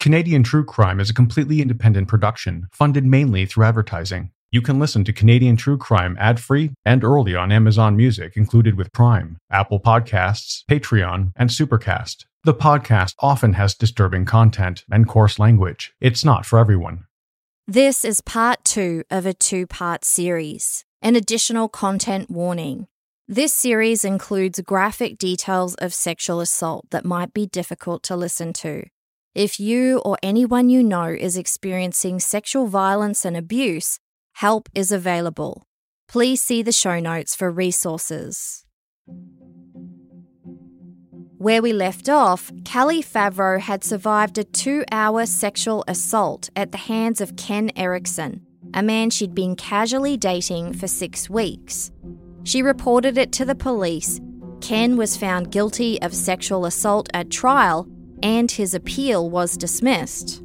Canadian True Crime is a completely independent production, funded mainly through advertising. You can listen to Canadian True Crime ad-free and early on Amazon Music included with Prime, Apple Podcasts, Patreon, and Supercast. The podcast often has disturbing content and coarse language. It's not for everyone. This is part two of a two part series. An additional content warning. This series includes graphic details of sexual assault that might be difficult to listen to. If you or anyone you know is experiencing sexual violence and abuse, help is available. Please see the show notes for resources. Where we left off, Kelly Favro had survived a two hour sexual assault at the hands of Ken Erickson, a man she'd been casually dating for six weeks. She reported it to the police. Ken was found guilty of sexual assault at trial and his appeal was dismissed.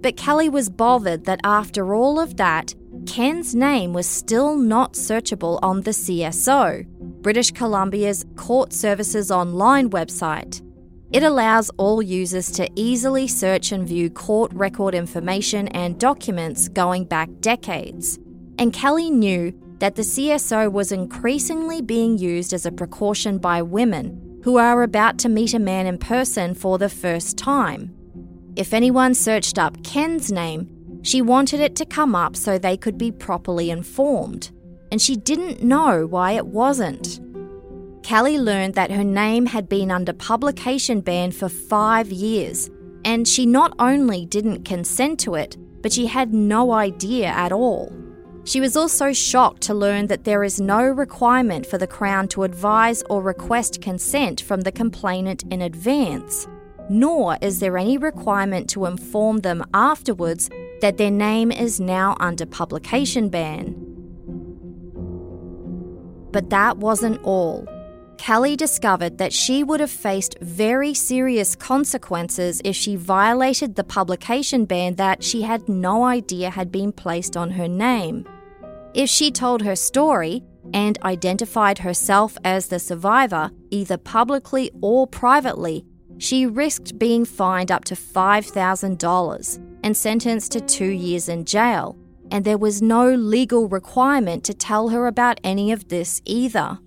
But Kelly was bothered that after all of that, Ken's name was still not searchable on the CSO, British Columbia's Court Services Online website. It allows all users to easily search and view court record information and documents going back decades. And Kelly knew that the CSO was increasingly being used as a precaution by women who are about to meet a man in person for the first time. If anyone searched up Ken's name, she wanted it to come up so they could be properly informed, and she didn't know why it wasn't. Kelly learned that her name had been under publication ban for five years, and she not only didn't consent to it, but she had no idea at all. She was also shocked to learn that there is no requirement for the Crown to advise or request consent from the complainant in advance, nor is there any requirement to inform them afterwards that their name is now under publication ban. But that wasn't all. Kelly discovered that she would have faced very serious consequences if she violated the publication ban that she had no idea had been placed on her name. If she told her story and identified herself as the survivor, either publicly or privately, she risked being fined up to $5,000 and sentenced to two years in jail, and there was no legal requirement to tell her about any of this either.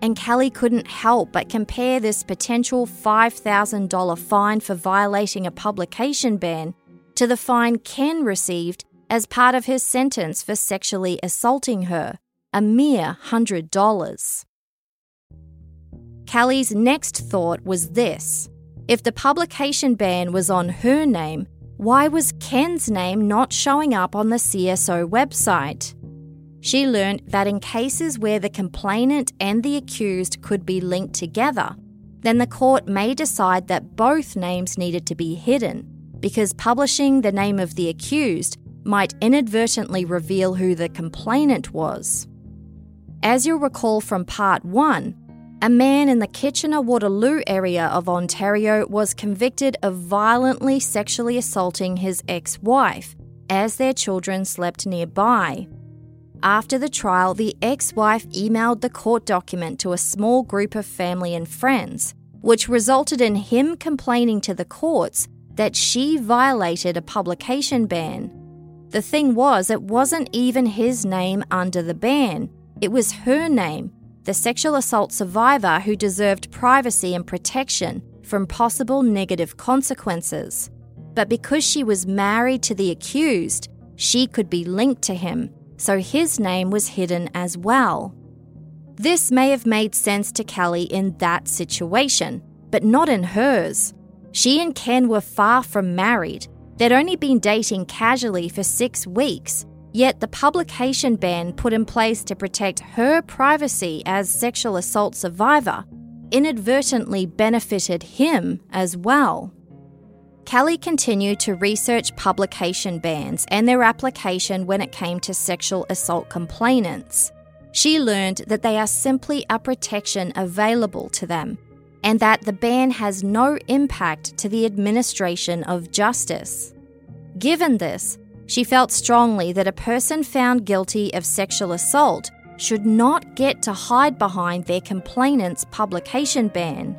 And Kelly couldn't help but compare this potential $5,000 fine for violating a publication ban to the fine Ken received as part of his sentence for sexually assaulting her, a mere $100. Kelly's next thought was this if the publication ban was on her name, why was Ken's name not showing up on the CSO website? She learned that in cases where the complainant and the accused could be linked together, then the court may decide that both names needed to be hidden because publishing the name of the accused might inadvertently reveal who the complainant was. As you'll recall from part one, a man in the Kitchener Waterloo area of Ontario was convicted of violently sexually assaulting his ex wife as their children slept nearby. After the trial, the ex wife emailed the court document to a small group of family and friends, which resulted in him complaining to the courts that she violated a publication ban. The thing was, it wasn't even his name under the ban, it was her name the sexual assault survivor who deserved privacy and protection from possible negative consequences. But because she was married to the accused, she could be linked to him, so his name was hidden as well. This may have made sense to Kelly in that situation, but not in hers. She and Ken were far from married. They'd only been dating casually for six weeks, yet the publication ban put in place to protect her privacy as sexual assault survivor inadvertently benefited him as well. Kelly continued to research publication bans and their application when it came to sexual assault complainants. She learned that they are simply a protection available to them and that the ban has no impact to the administration of justice. Given this, she felt strongly that a person found guilty of sexual assault should not get to hide behind their complainant's publication ban.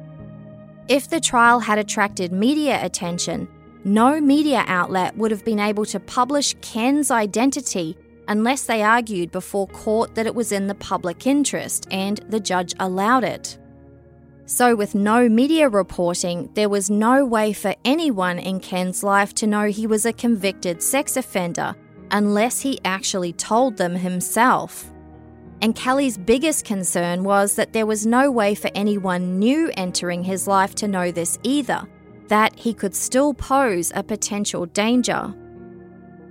If the trial had attracted media attention, no media outlet would have been able to publish Ken's identity unless they argued before court that it was in the public interest and the judge allowed it. So, with no media reporting, there was no way for anyone in Ken's life to know he was a convicted sex offender unless he actually told them himself. And Kelly's biggest concern was that there was no way for anyone new entering his life to know this either, that he could still pose a potential danger.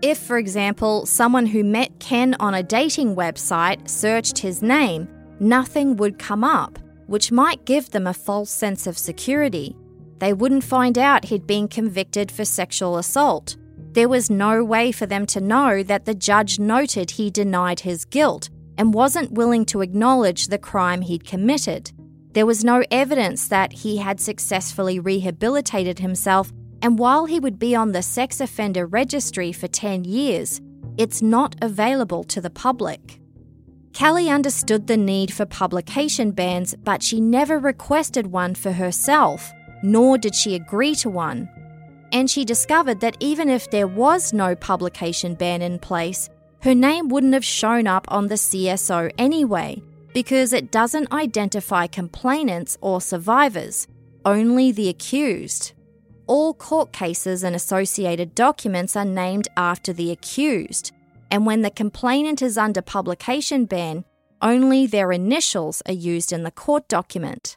If, for example, someone who met Ken on a dating website searched his name, nothing would come up, which might give them a false sense of security. They wouldn't find out he'd been convicted for sexual assault. There was no way for them to know that the judge noted he denied his guilt and wasn't willing to acknowledge the crime he'd committed. There was no evidence that he had successfully rehabilitated himself, and while he would be on the sex offender registry for 10 years, it's not available to the public. Kelly understood the need for publication bans, but she never requested one for herself, nor did she agree to one. And she discovered that even if there was no publication ban in place, her name wouldn't have shown up on the CSO anyway, because it doesn't identify complainants or survivors, only the accused. All court cases and associated documents are named after the accused, and when the complainant is under publication ban, only their initials are used in the court document.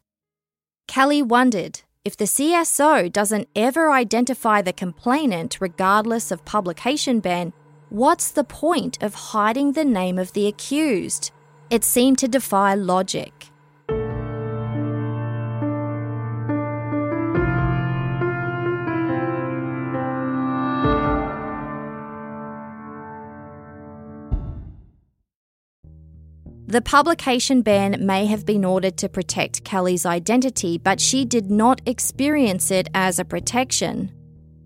Kelly wondered if the CSO doesn't ever identify the complainant regardless of publication ban, What's the point of hiding the name of the accused? It seemed to defy logic. The publication ban may have been ordered to protect Kelly's identity, but she did not experience it as a protection.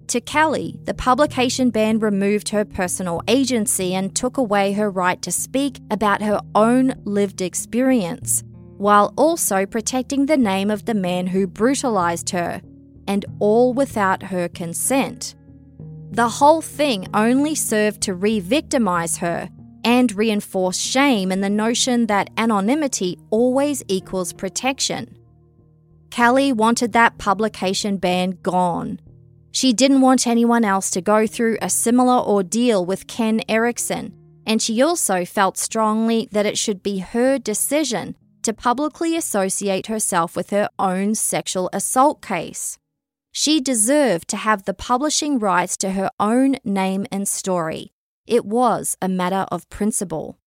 To Kelly, the publication ban removed her personal agency and took away her right to speak about her own lived experience, while also protecting the name of the man who brutalized her, and all without her consent. The whole thing only served to re victimize her and reinforce shame and the notion that anonymity always equals protection. Kelly wanted that publication ban gone she didn't want anyone else to go through a similar ordeal with Ken Erickson, and she also felt strongly that it should be her decision to publicly associate herself with her own sexual assault case. She deserved to have the publishing rights to her own name and story. It was a matter of principle.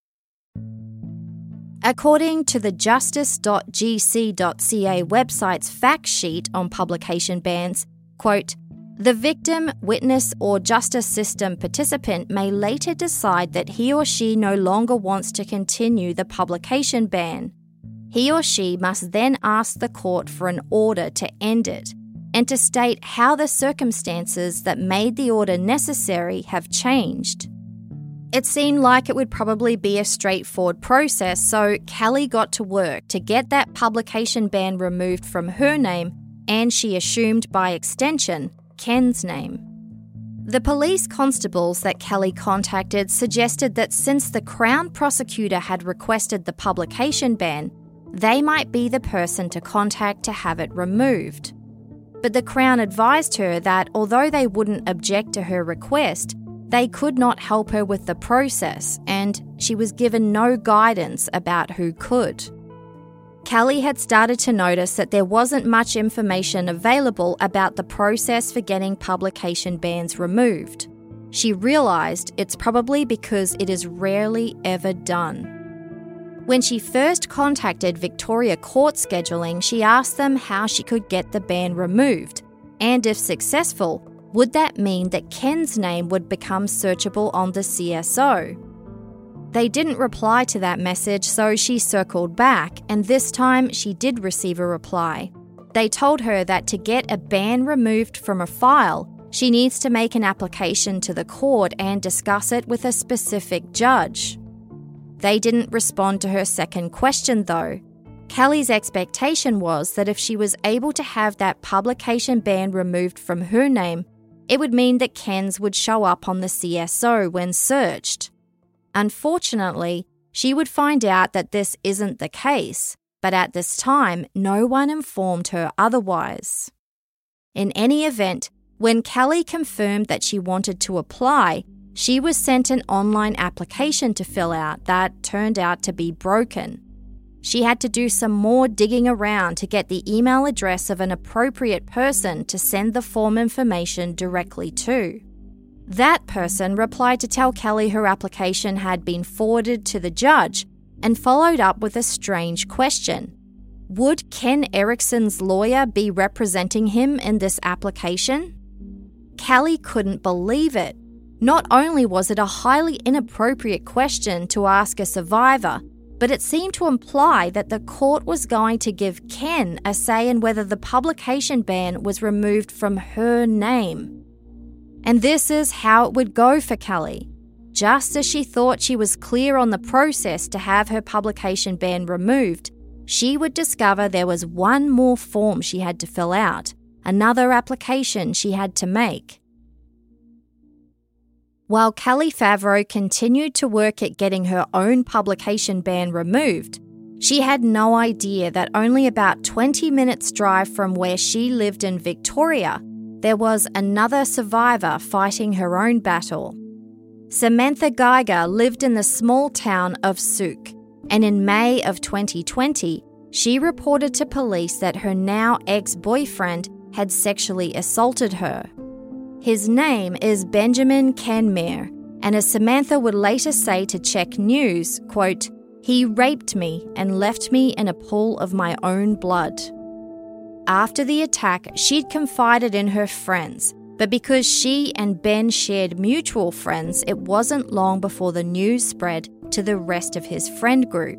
According to the justice.gc.ca website's fact sheet on publication bans, quote, the victim, witness, or justice system participant may later decide that he or she no longer wants to continue the publication ban. He or she must then ask the court for an order to end it and to state how the circumstances that made the order necessary have changed. It seemed like it would probably be a straightforward process, so Kelly got to work to get that publication ban removed from her name and she assumed by extension Ken's name. The police constables that Kelly contacted suggested that since the Crown prosecutor had requested the publication ban, they might be the person to contact to have it removed. But the Crown advised her that although they wouldn't object to her request, they could not help her with the process, and she was given no guidance about who could. Kelly had started to notice that there wasn't much information available about the process for getting publication bans removed. She realised it's probably because it is rarely ever done. When she first contacted Victoria Court Scheduling, she asked them how she could get the ban removed, and if successful, would that mean that Ken's name would become searchable on the CSO? They didn't reply to that message, so she circled back, and this time she did receive a reply. They told her that to get a ban removed from a file, she needs to make an application to the court and discuss it with a specific judge. They didn't respond to her second question, though. Kelly's expectation was that if she was able to have that publication ban removed from her name, it would mean that Ken's would show up on the CSO when searched. Unfortunately, she would find out that this isn't the case, but at this time, no one informed her otherwise. In any event, when Kelly confirmed that she wanted to apply, she was sent an online application to fill out that turned out to be broken. She had to do some more digging around to get the email address of an appropriate person to send the form information directly to. That person replied to tell Kelly her application had been forwarded to the judge and followed up with a strange question Would Ken Erickson's lawyer be representing him in this application? Kelly couldn't believe it. Not only was it a highly inappropriate question to ask a survivor, but it seemed to imply that the court was going to give Ken a say in whether the publication ban was removed from her name. And this is how it would go for Kelly. Just as she thought she was clear on the process to have her publication ban removed, she would discover there was one more form she had to fill out, another application she had to make. While Kelly Favro continued to work at getting her own publication ban removed, she had no idea that only about 20 minutes' drive from where she lived in Victoria, there was another survivor fighting her own battle. Samantha Geiger lived in the small town of Sooke, and in May of 2020, she reported to police that her now ex boyfriend had sexually assaulted her. His name is Benjamin Kenmare, and as Samantha would later say to CHEK News, quote, he raped me and left me in a pool of my own blood. After the attack, she'd confided in her friends, but because she and Ben shared mutual friends, it wasn't long before the news spread to the rest of his friend group.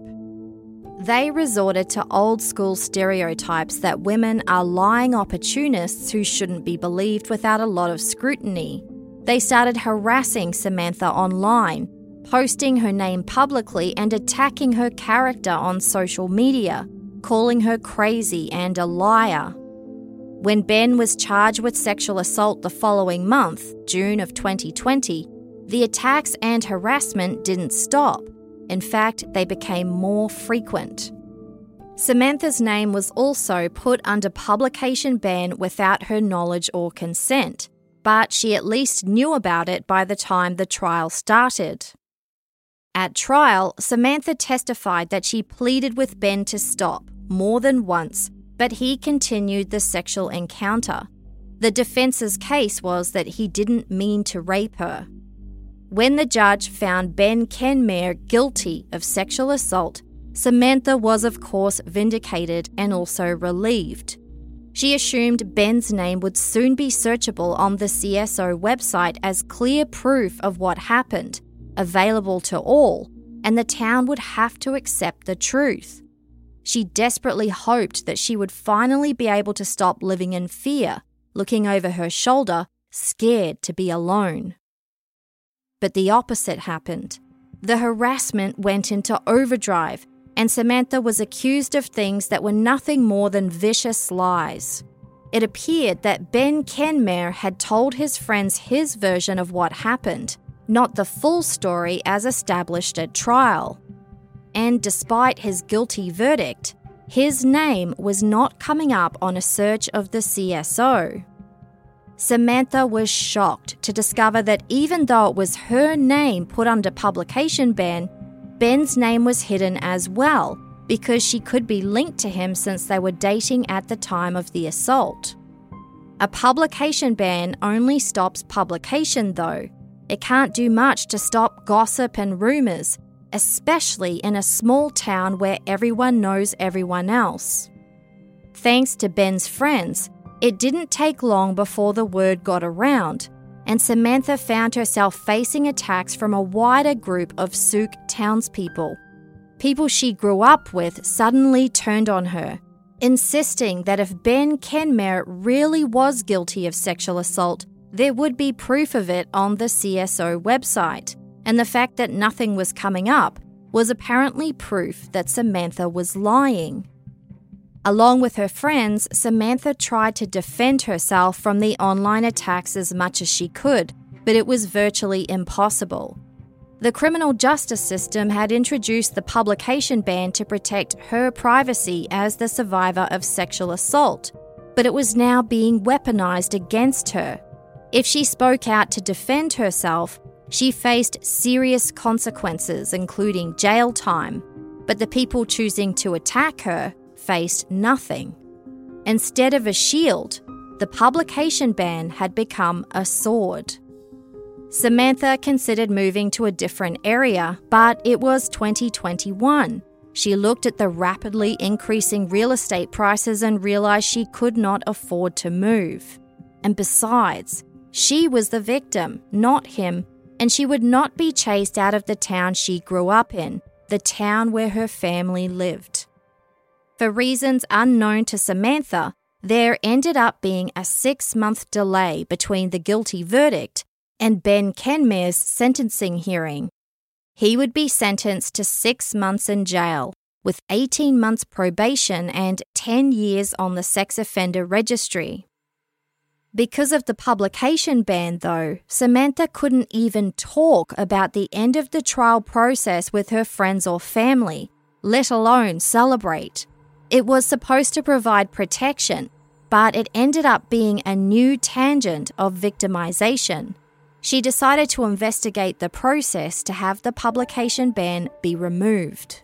They resorted to old school stereotypes that women are lying opportunists who shouldn't be believed without a lot of scrutiny. They started harassing Samantha online, posting her name publicly and attacking her character on social media, calling her crazy and a liar. When Ben was charged with sexual assault the following month, June of 2020, the attacks and harassment didn't stop. In fact, they became more frequent. Samantha's name was also put under publication ban without her knowledge or consent, but she at least knew about it by the time the trial started. At trial, Samantha testified that she pleaded with Ben to stop more than once, but he continued the sexual encounter. The defense's case was that he didn't mean to rape her. When the judge found Ben Kenmare guilty of sexual assault, Samantha was, of course, vindicated and also relieved. She assumed Ben's name would soon be searchable on the CSO website as clear proof of what happened, available to all, and the town would have to accept the truth. She desperately hoped that she would finally be able to stop living in fear, looking over her shoulder, scared to be alone. But the opposite happened. The harassment went into overdrive, and Samantha was accused of things that were nothing more than vicious lies. It appeared that Ben Kenmare had told his friends his version of what happened, not the full story as established at trial. And despite his guilty verdict, his name was not coming up on a search of the CSO. Samantha was shocked to discover that even though it was her name put under publication ban, Ben's name was hidden as well because she could be linked to him since they were dating at the time of the assault. A publication ban only stops publication, though. It can't do much to stop gossip and rumours, especially in a small town where everyone knows everyone else. Thanks to Ben's friends, it didn't take long before the word got around, and Samantha found herself facing attacks from a wider group of Sooke townspeople. People she grew up with suddenly turned on her, insisting that if Ben Kenmare really was guilty of sexual assault, there would be proof of it on the CSO website, and the fact that nothing was coming up was apparently proof that Samantha was lying. Along with her friends, Samantha tried to defend herself from the online attacks as much as she could, but it was virtually impossible. The criminal justice system had introduced the publication ban to protect her privacy as the survivor of sexual assault, but it was now being weaponized against her. If she spoke out to defend herself, she faced serious consequences, including jail time, but the people choosing to attack her faced nothing. Instead of a shield, the publication ban had become a sword. Samantha considered moving to a different area, but it was 2021. She looked at the rapidly increasing real estate prices and realized she could not afford to move. And besides, she was the victim, not him, and she would not be chased out of the town she grew up in, the town where her family lived. For reasons unknown to Samantha, there ended up being a six month delay between the guilty verdict and Ben Kenmare's sentencing hearing. He would be sentenced to six months in jail, with 18 months probation and 10 years on the sex offender registry. Because of the publication ban, though, Samantha couldn't even talk about the end of the trial process with her friends or family, let alone celebrate. It was supposed to provide protection, but it ended up being a new tangent of victimization. She decided to investigate the process to have the publication ban be removed.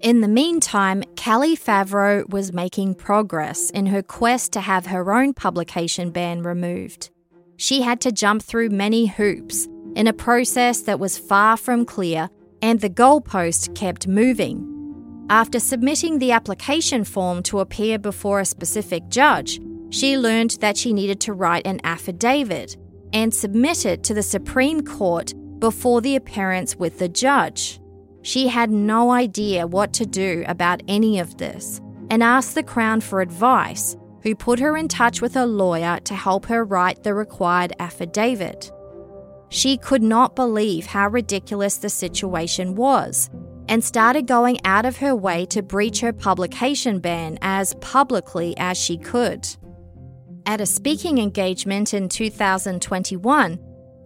In the meantime, Kelly Favro was making progress in her quest to have her own publication ban removed. She had to jump through many hoops in a process that was far from clear, and the goalpost kept moving. After submitting the application form to appear before a specific judge, she learned that she needed to write an affidavit and submit it to the Supreme Court before the appearance with the judge. She had no idea what to do about any of this and asked the Crown for advice, who put her in touch with a lawyer to help her write the required affidavit. She could not believe how ridiculous the situation was and started going out of her way to breach her publication ban as publicly as she could. At a speaking engagement in 2021,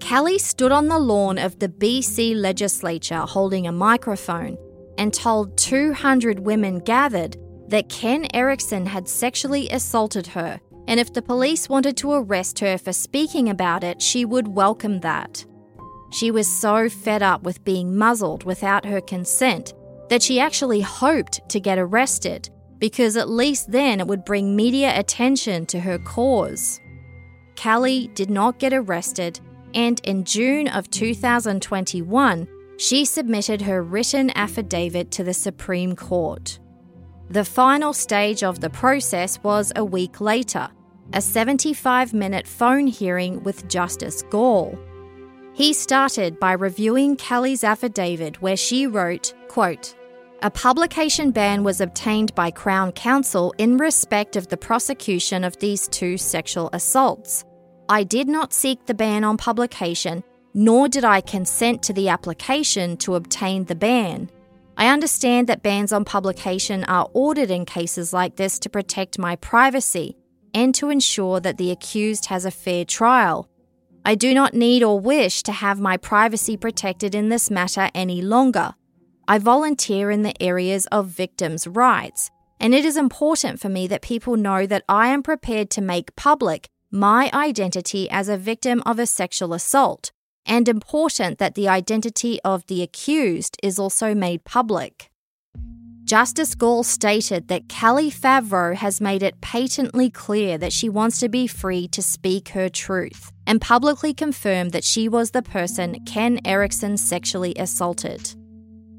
Kelly stood on the lawn of the BC legislature holding a microphone and told 200 women gathered that Ken Erickson had sexually assaulted her, and if the police wanted to arrest her for speaking about it, she would welcome that. She was so fed up with being muzzled without her consent that she actually hoped to get arrested because at least then it would bring media attention to her cause. Kelly did not get arrested, and in June of 2021, she submitted her written affidavit to the Supreme Court. The final stage of the process was a week later, a 75 minute phone hearing with Justice Gall. He started by reviewing Kelly's affidavit where she wrote, quote, a publication ban was obtained by Crown Counsel in respect of the prosecution of these two sexual assaults. I did not seek the ban on publication, nor did I consent to the application to obtain the ban. I understand that bans on publication are ordered in cases like this to protect my privacy and to ensure that the accused has a fair trial. I do not need or wish to have my privacy protected in this matter any longer. I volunteer in the areas of victims' rights, and it is important for me that people know that I am prepared to make public my identity as a victim of a sexual assault and important that the identity of the accused is also made public. Justice Gall stated that Kelly Favro has made it patently clear that she wants to be free to speak her truth and publicly confirmed that she was the person Ken Erickson sexually assaulted.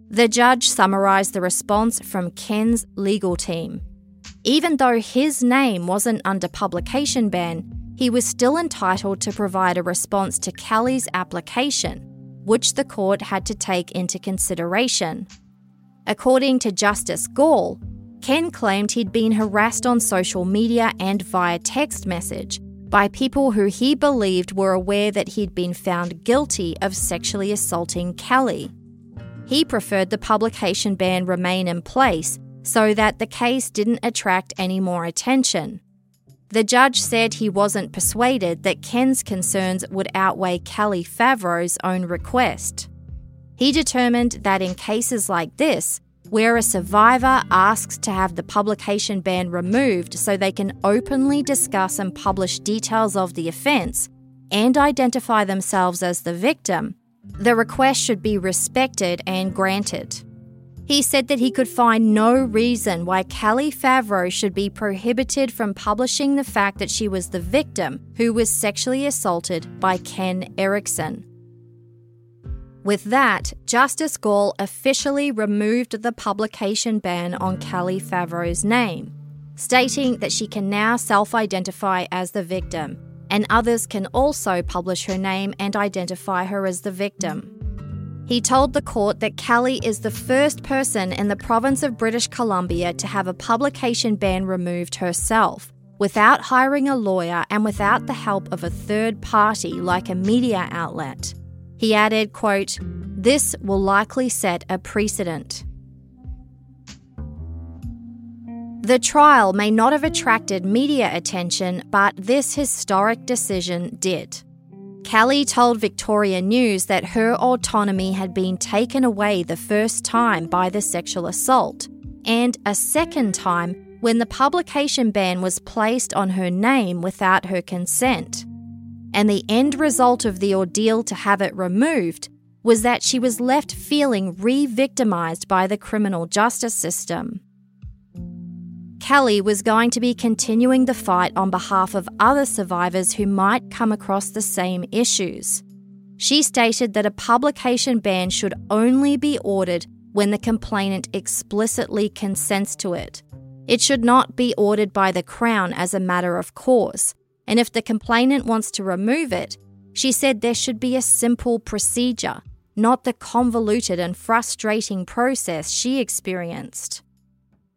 The judge summarised the response from Ken's legal team. Even though his name wasn't under publication ban, he was still entitled to provide a response to Kelly's application, which the court had to take into consideration. According to Justice Gall, Ken claimed he'd been harassed on social media and via text message by people who he believed were aware that he'd been found guilty of sexually assaulting Kelly. He preferred the publication ban remain in place so that the case didn't attract any more attention. The judge said he wasn't persuaded that Ken's concerns would outweigh Kelly Favro's own request. He determined that in cases like this, where a survivor asks to have the publication ban removed so they can openly discuss and publish details of the offence and identify themselves as the victim, the request should be respected and granted. He said that he could find no reason why Kelly Favro should be prohibited from publishing the fact that she was the victim who was sexually assaulted by Ken Erickson. With that, Justice Gall officially removed the publication ban on Kelly Favro's name, stating that she can now self identify as the victim, and others can also publish her name and identify her as the victim. He told the court that Kelly is the first person in the province of British Columbia to have a publication ban removed herself, without hiring a lawyer and without the help of a third party like a media outlet. He added, quote, This will likely set a precedent. The trial may not have attracted media attention, but this historic decision did. Kelly told Victoria News that her autonomy had been taken away the first time by the sexual assault, and a second time when the publication ban was placed on her name without her consent. And the end result of the ordeal to have it removed was that she was left feeling re victimised by the criminal justice system. Kelly was going to be continuing the fight on behalf of other survivors who might come across the same issues. She stated that a publication ban should only be ordered when the complainant explicitly consents to it. It should not be ordered by the Crown as a matter of course, and if the complainant wants to remove it, she said there should be a simple procedure, not the convoluted and frustrating process she experienced.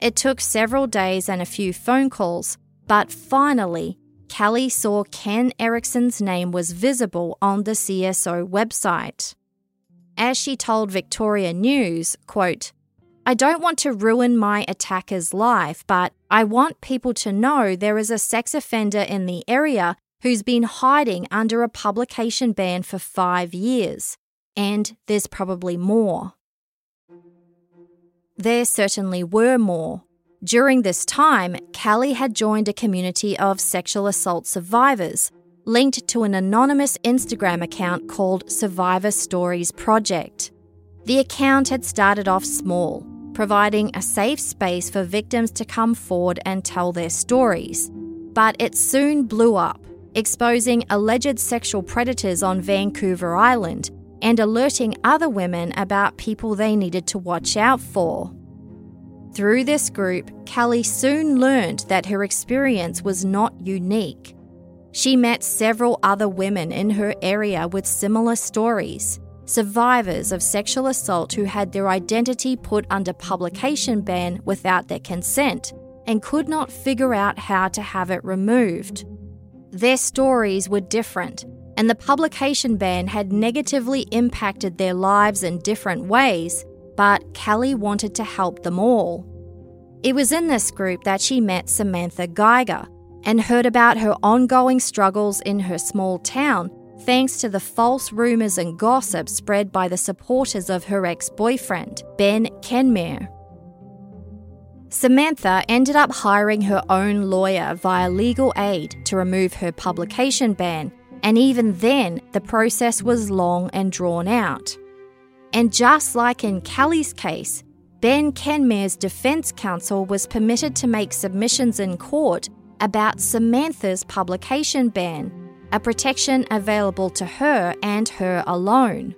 It took several days and a few phone calls, but finally, Kelly saw Ken Erickson's name was visible on the CSO website. As she told Victoria News, quote, I don't want to ruin my attacker's life, but I want people to know there is a sex offender in the area who's been hiding under a publication ban for five years. And there's probably more. There certainly were more. During this time, Kelly had joined a community of sexual assault survivors, linked to an anonymous Instagram account called Survivor Stories Project. The account had started off small, providing a safe space for victims to come forward and tell their stories. But it soon blew up, exposing alleged sexual predators on Vancouver Island and alerting other women about people they needed to watch out for. Through this group, Kelly soon learned that her experience was not unique. She met several other women in her area with similar stories survivors of sexual assault who had their identity put under publication ban without their consent and could not figure out how to have it removed. Their stories were different, and the publication ban had negatively impacted their lives in different ways, but Kelly wanted to help them all. It was in this group that she met Samantha Geiger and heard about her ongoing struggles in her small town thanks to the false rumours and gossip spread by the supporters of her ex boyfriend, Ben Kenmare. Samantha ended up hiring her own lawyer via legal aid to remove her publication ban, and even then, the process was long and drawn out. And just like in Kelly's case, Ben Kenmare's defense counsel was permitted to make submissions in court about Samantha's publication ban a protection available to her and her alone.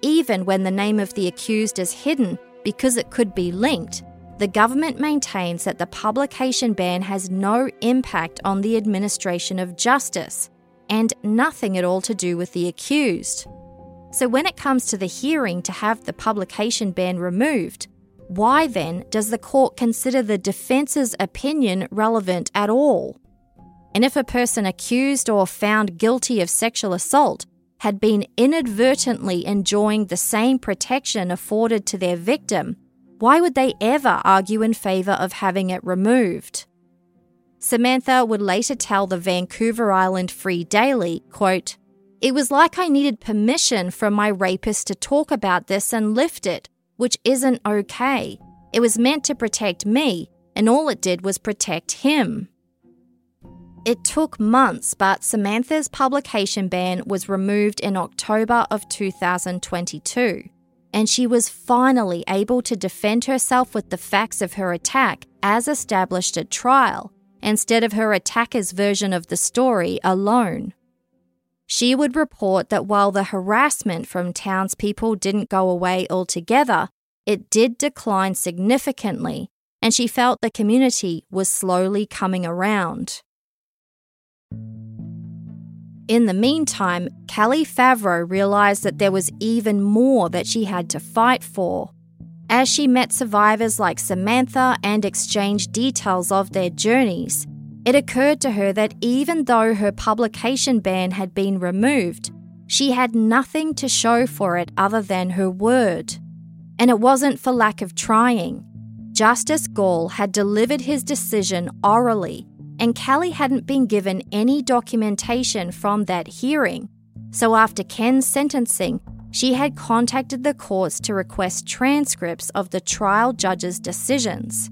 Even when the name of the accused is hidden because it could be linked, the government maintains that the publication ban has no impact on the administration of justice and nothing at all to do with the accused. So, when it comes to the hearing to have the publication ban removed, why then does the court consider the defence's opinion relevant at all? And if a person accused or found guilty of sexual assault had been inadvertently enjoying the same protection afforded to their victim, why would they ever argue in favour of having it removed? Samantha would later tell the Vancouver Island Free Daily, quote, It was like I needed permission from my rapist to talk about this and lift it, which isn't okay. It was meant to protect me, and all it did was protect him. It took months, but Samantha's publication ban was removed in October of 2022, and she was finally able to defend herself with the facts of her attack as established at trial, instead of her attacker's version of the story alone. She would report that while the harassment from townspeople didn't go away altogether, it did decline significantly, and she felt the community was slowly coming around. In the meantime, Kelly Favro realised that there was even more that she had to fight for. As she met survivors like Samantha and exchanged details of their journeys, it occurred to her that even though her publication ban had been removed, she had nothing to show for it other than her word. And it wasn't for lack of trying. Justice Gall had delivered his decision orally and Kelly hadn't been given any documentation from that hearing. So after Ken's sentencing, she had contacted the courts to request transcripts of the trial judge's decisions.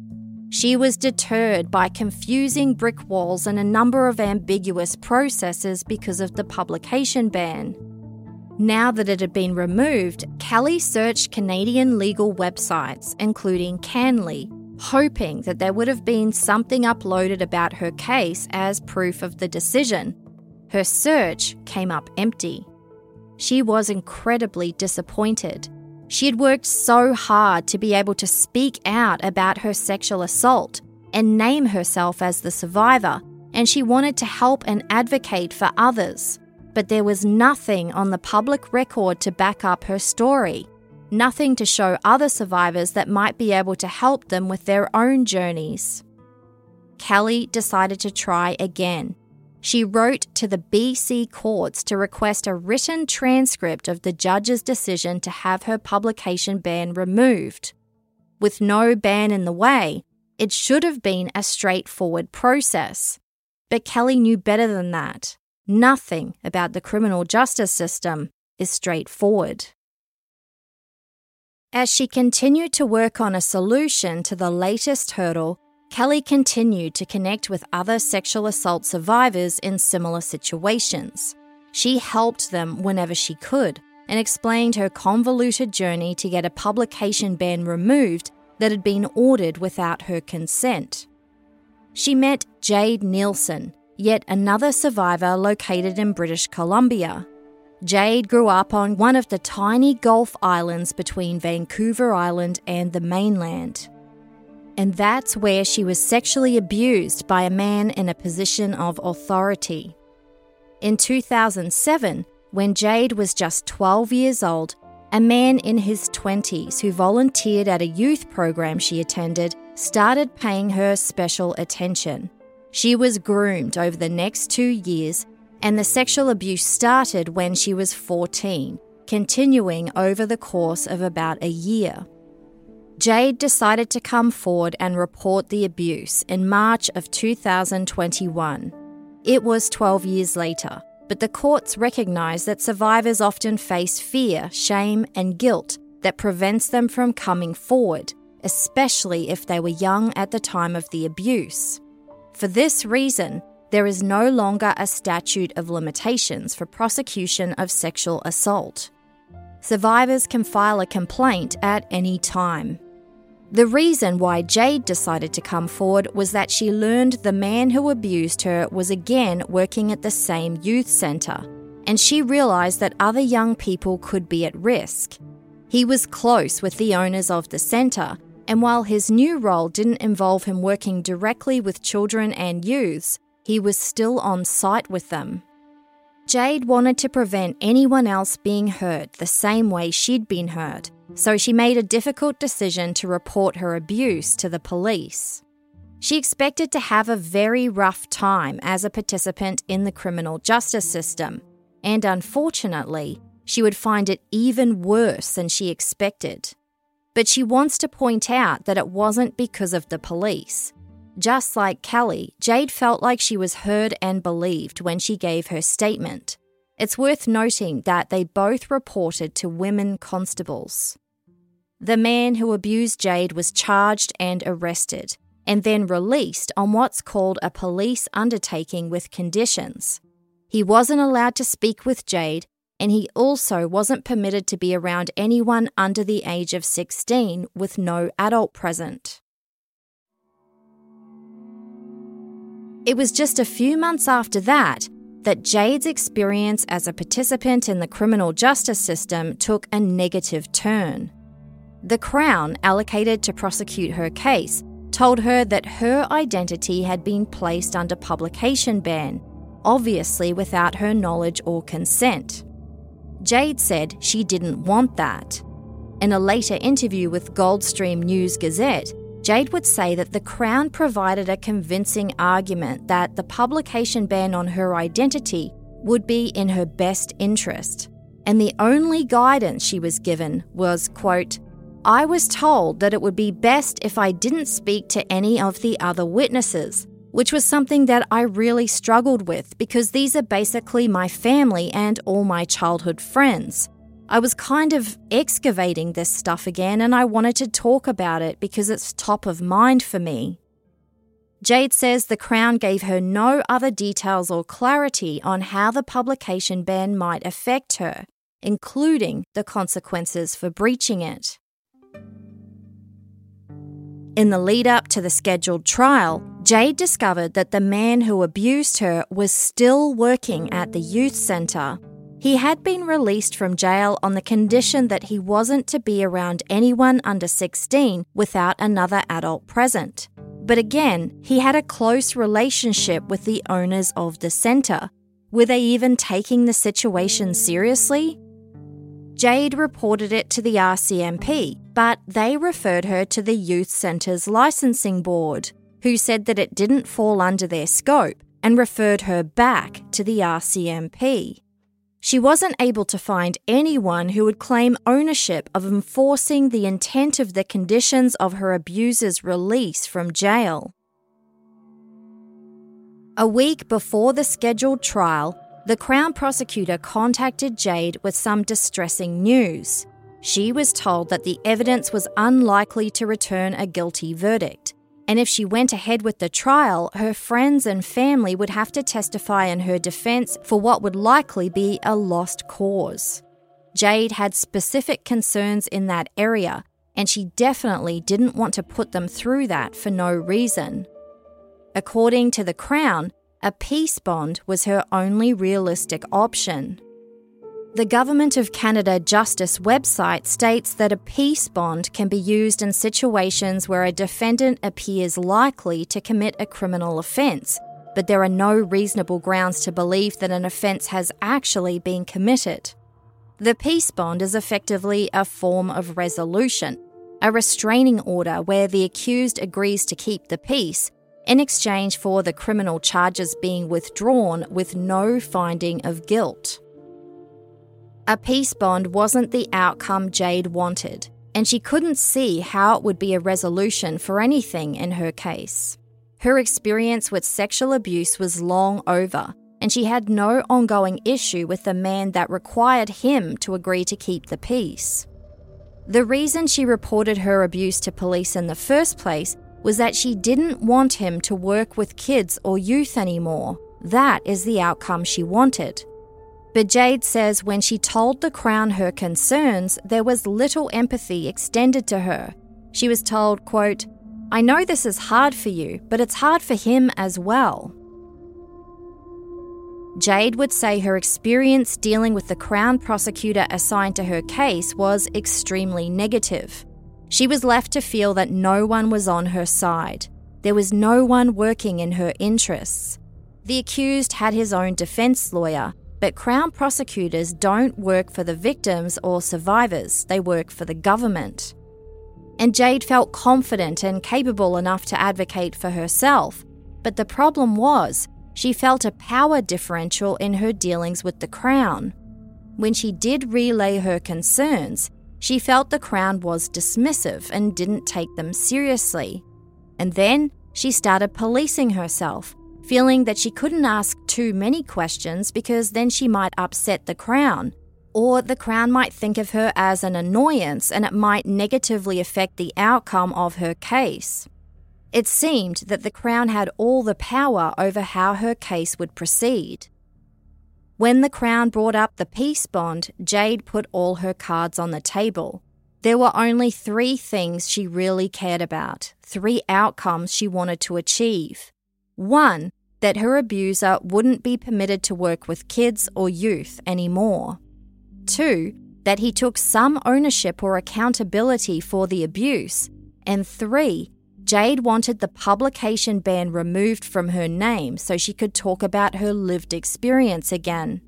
She was deterred by confusing brick walls and a number of ambiguous processes because of the publication ban. Now that it had been removed, Kelly searched Canadian legal websites, including CanLII, hoping that there would have been something uploaded about her case as proof of the decision. Her search came up empty. She was incredibly disappointed. She had worked so hard to be able to speak out about her sexual assault and name herself as the survivor, and she wanted to help and advocate for others. But there was nothing on the public record to back up her story nothing to show other survivors that might be able to help them with their own journeys. Kelly decided to try again. She wrote to the BC courts to request a written transcript of the judge's decision to have her publication ban removed. with no ban in the way, it should have been a straightforward process. But Kelly knew better than that. Nothing about the criminal justice system is straightforward. As she continued to work on a solution to the latest hurdle, Kelly continued to connect with other sexual assault survivors in similar situations. She helped them whenever she could and explained her convoluted journey to get a publication ban removed that had been ordered without her consent. She met Jade Neilson, yet another survivor located in British Columbia. Jade grew up on one of the tiny Gulf islands between Vancouver Island and the mainland. And that's where she was sexually abused by a man in a position of authority. In 2007, when Jade was just 12 years old, a man in his 20s who volunteered at a youth program she attended started paying her special attention. She was groomed over the next two years, and the sexual abuse started when she was 14, continuing over the course of about a year. Jade decided to come forward and report the abuse in March of 2021. It was 12 years later, but the courts recognise that survivors often face fear, shame, and guilt that prevents them from coming forward, especially if they were young at the time of the abuse. For this reason, there is no longer a statute of limitations for prosecution of sexual assault. Survivors can file a complaint at any time. The reason why Jade decided to come forward was that she learned the man who abused her was again working at the same youth centre, and she realised that other young people could be at risk. He was close with the owners of the centre and while his new role didn't involve him working directly with children and youths, he was still on site with them. Jade wanted to prevent anyone else being hurt the same way she'd been hurt, so she made a difficult decision to report her abuse to the police. She expected to have a very rough time as a participant in the criminal justice system, and unfortunately, she would find it even worse than she expected. But she wants to point out that it wasn't because of the police. Just like Kelly, Jade felt like she was heard and believed when she gave her statement. It's worth noting that they both reported to women constables. The man who abused Jade was charged and arrested, and then released on what's called a police undertaking with conditions. He wasn't allowed to speak with Jade and he also wasn't permitted to be around anyone under the age of 16 with no adult present. It was just a few months after that that Jade's experience as a participant in the criminal justice system took a negative turn. The Crown, allocated to prosecute her case, told her that her identity had been placed under publication ban, obviously without her knowledge or consent. Jade said she didn't want that. In a later interview with Goldstream News Gazette, Jade would say that the Crown provided a convincing argument that the publication ban on her identity would be in her best interest. And the only guidance she was given was, quote, I was told that it would be best if I didn't speak to any of the other witnesses, which was something that I really struggled with because these are basically my family and all my childhood friends. I was kind of excavating this stuff again and I wanted to talk about it because it's top of mind for me. Jade says the Crown gave her no other details or clarity on how the publication ban might affect her, including the consequences for breaching it. In the lead up to the scheduled trial, Jade discovered that the man who abused her was still working at the youth centre. He had been released from jail on the condition that he wasn't to be around anyone under 16 without another adult present. But again, he had a close relationship with the owners of the centre. Were they even taking the situation seriously? Jade reported it to the RCMP, but they referred her to the Youth Centre's licensing board, who said that it didn't fall under their scope and referred her back to the RCMP. She wasn't able to find anyone who would claim ownership of enforcing the intent of the conditions of her abuser's release from jail. A week before the scheduled trial, the Crown prosecutor contacted Jade with some distressing news. She was told that the evidence was unlikely to return a guilty verdict, and if she went ahead with the trial, her friends and family would have to testify in her defense for what would likely be a lost cause. Jade had specific concerns in that area, and she definitely didn't want to put them through that for no reason. According to the Crown, a peace bond was her only realistic option. The Government of Canada Justice website states that a peace bond can be used in situations where a defendant appears likely to commit a criminal offence, but there are no reasonable grounds to believe that an offence has actually been committed. The peace bond is effectively a form of resolution, a restraining order where the accused agrees to keep the peace in exchange for the criminal charges being withdrawn with no finding of guilt. A peace bond wasn't the outcome Jade wanted, and she couldn't see how it would be a resolution for anything in her case. Her experience with sexual abuse was long over, and she had no ongoing issue with the man that required him to agree to keep the peace. The reason she reported her abuse to police in the first place was that she didn't want him to work with kids or youth anymore. That is the outcome she wanted. But Jade says when she told the Crown her concerns, there was little empathy extended to her. She was told, quote, I know this is hard for you, but it's hard for him as well. Jade would say her experience dealing with the Crown prosecutor assigned to her case was extremely negative. She was left to feel that no one was on her side. There was no one working in her interests. The accused had his own defense lawyer, but Crown prosecutors don't work for the victims or survivors, they work for the government. And Jade felt confident and capable enough to advocate for herself, but the problem was she felt a power differential in her dealings with the Crown. When she did relay her concerns, she felt the Crown was dismissive and didn't take them seriously. And then she started policing herself, feeling that she couldn't ask too many questions because then she might upset the Crown, or the Crown might think of her as an annoyance and it might negatively affect the outcome of her case. It seemed that the Crown had all the power over how her case would proceed. When the Crown brought up the peace bond, Jade put all her cards on the table. There were only three things she really cared about, three outcomes she wanted to achieve. One, that her abuser wouldn't be permitted to work with kids or youth anymore. Two, that he took some ownership or accountability for the abuse. And three, Jade wanted the publication ban removed from her name so she could talk about her lived experience again.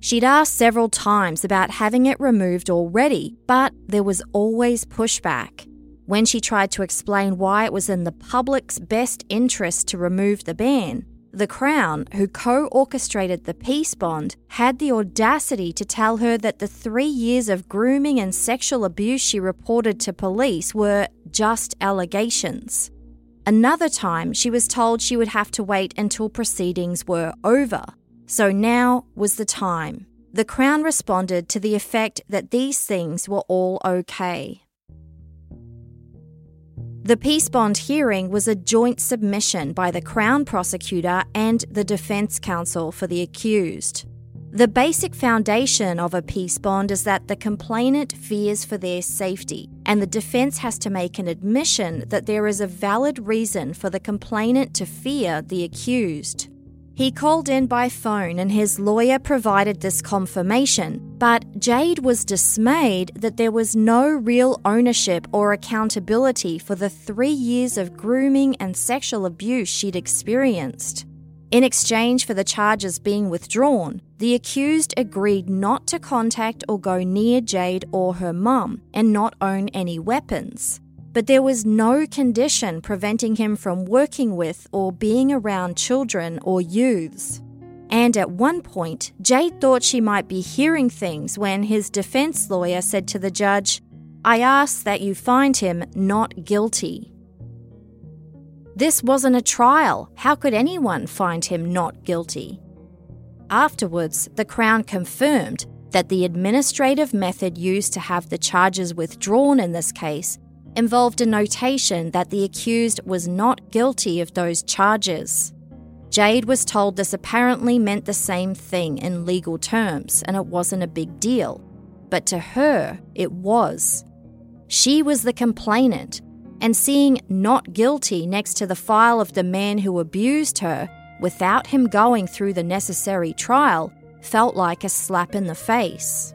She'd asked several times about having it removed already, but there was always pushback. When she tried to explain why it was in the public's best interest to remove the ban, the Crown, who co orchestrated the peace bond, had the audacity to tell her that the three years of grooming and sexual abuse she reported to police were just allegations. Another time, she was told she would have to wait until proceedings were over. So now was the time. The Crown responded to the effect that these things were all okay. The peace bond hearing was a joint submission by the Crown prosecutor and the Defence Counsel for the accused. The basic foundation of a peace bond is that the complainant fears for their safety, and the defence has to make an admission that there is a valid reason for the complainant to fear the accused. He called in by phone and his lawyer provided this confirmation, but Jade was dismayed that there was no real ownership or accountability for the three years of grooming and sexual abuse she'd experienced. In exchange for the charges being withdrawn, the accused agreed not to contact or go near Jade or her mum and not own any weapons but there was no condition preventing him from working with or being around children or youths. And at one point, Jade thought she might be hearing things when his defense lawyer said to the judge, I ask that you find him not guilty. This wasn't a trial. How could anyone find him not guilty? Afterwards, the Crown confirmed that the administrative method used to have the charges withdrawn in this case involved a notation that the accused was not guilty of those charges. Jade was told this apparently meant the same thing in legal terms and it wasn't a big deal. But to her, it was. She was the complainant, and seeing not guilty next to the file of the man who abused her without him going through the necessary trial felt like a slap in the face.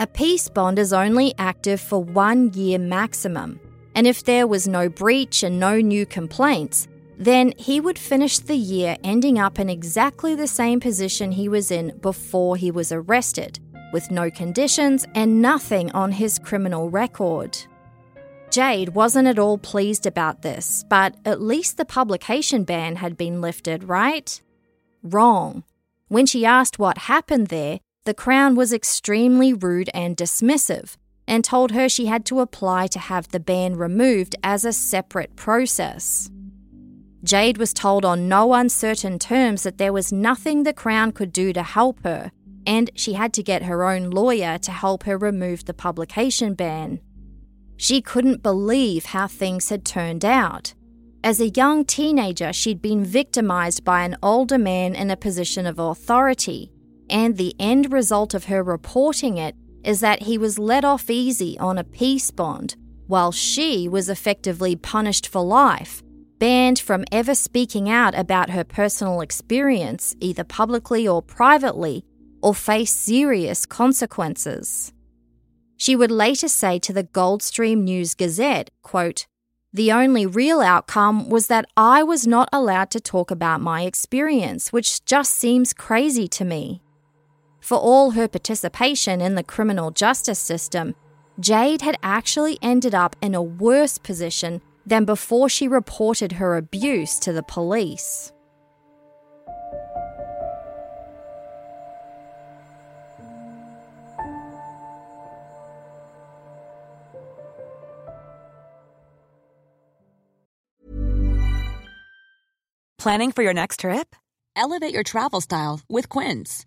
A peace bond is only active for one year maximum, and if there was no breach and no new complaints, then he would finish the year ending up in exactly the same position he was in before he was arrested, with no conditions and nothing on his criminal record. Jade wasn't at all pleased about this, but at least the publication ban had been lifted, right? Wrong. When she asked what happened there, the Crown was extremely rude and dismissive and told her she had to apply to have the ban removed as a separate process. Jade was told on no uncertain terms that there was nothing the Crown could do to help her, and she had to get her own lawyer to help her remove the publication ban. She couldn't believe how things had turned out. As a young teenager, she'd been victimized by an older man in a position of authority, and the end result of her reporting it is that he was let off easy on a peace bond, while she was effectively punished for life, banned from ever speaking out about her personal experience, either publicly or privately, or face serious consequences. She would later say to the Goldstream News Gazette, quote, the only real outcome was that I was not allowed to talk about my experience, which just seems crazy to me. For all her participation in the criminal justice system, Jade had actually ended up in a worse position than before she reported her abuse to the police. Planning for your next trip? Elevate your travel style with Quince.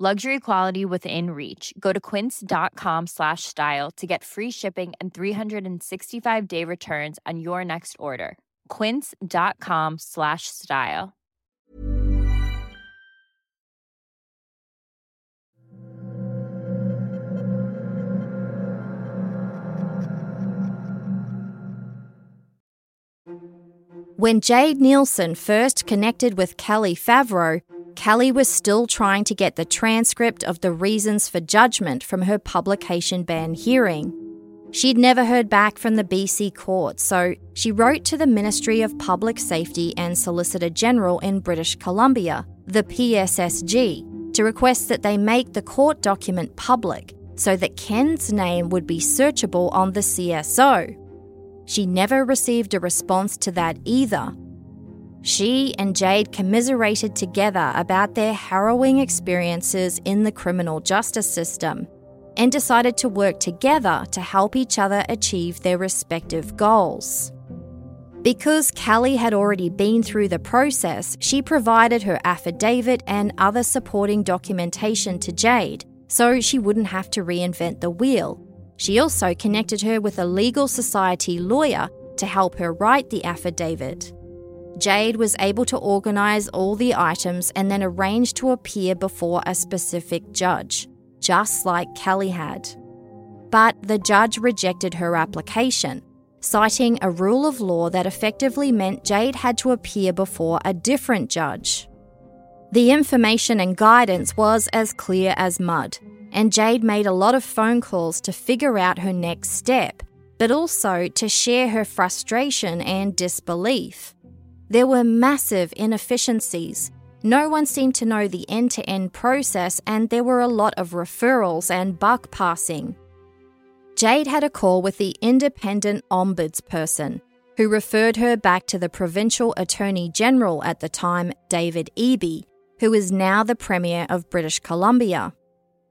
luxury quality within reach. Go to quince.com slash style to get free shipping and 365 day returns on your next order. quince.com slash style. When Jade Neilson first connected with Kelly Favro, Kelly was still trying to get the transcript of the reasons for judgment from her publication ban hearing. She'd never heard back from the BC court, so she wrote to the Ministry of Public Safety and Solicitor General in British Columbia, the PSSG, to request that they make the court document public so that Ken's name would be searchable on the CSO. She never received a response to that either. She and Jade commiserated together about their harrowing experiences in the criminal justice system and decided to work together to help each other achieve their respective goals. Because Kelly had already been through the process, she provided her affidavit and other supporting documentation to Jade so she wouldn't have to reinvent the wheel She also connected her with a legal society lawyer to help her write the affidavit. Jade was able to organise all the items and then arrange to appear before a specific judge, just like Kelly had. But the judge rejected her application, citing a rule of law that effectively meant Jade had to appear before a different judge. The information and guidance was as clear as mud, and Jade made a lot of phone calls to figure out her next step, but also to share her frustration and disbelief. There were massive inefficiencies. No one seemed to know the end to end process, and there were a lot of referrals and buck passing. Jade had a call with the independent ombudsperson, who referred her back to the provincial attorney general at the time, David Eby, who is now the Premier of British Columbia.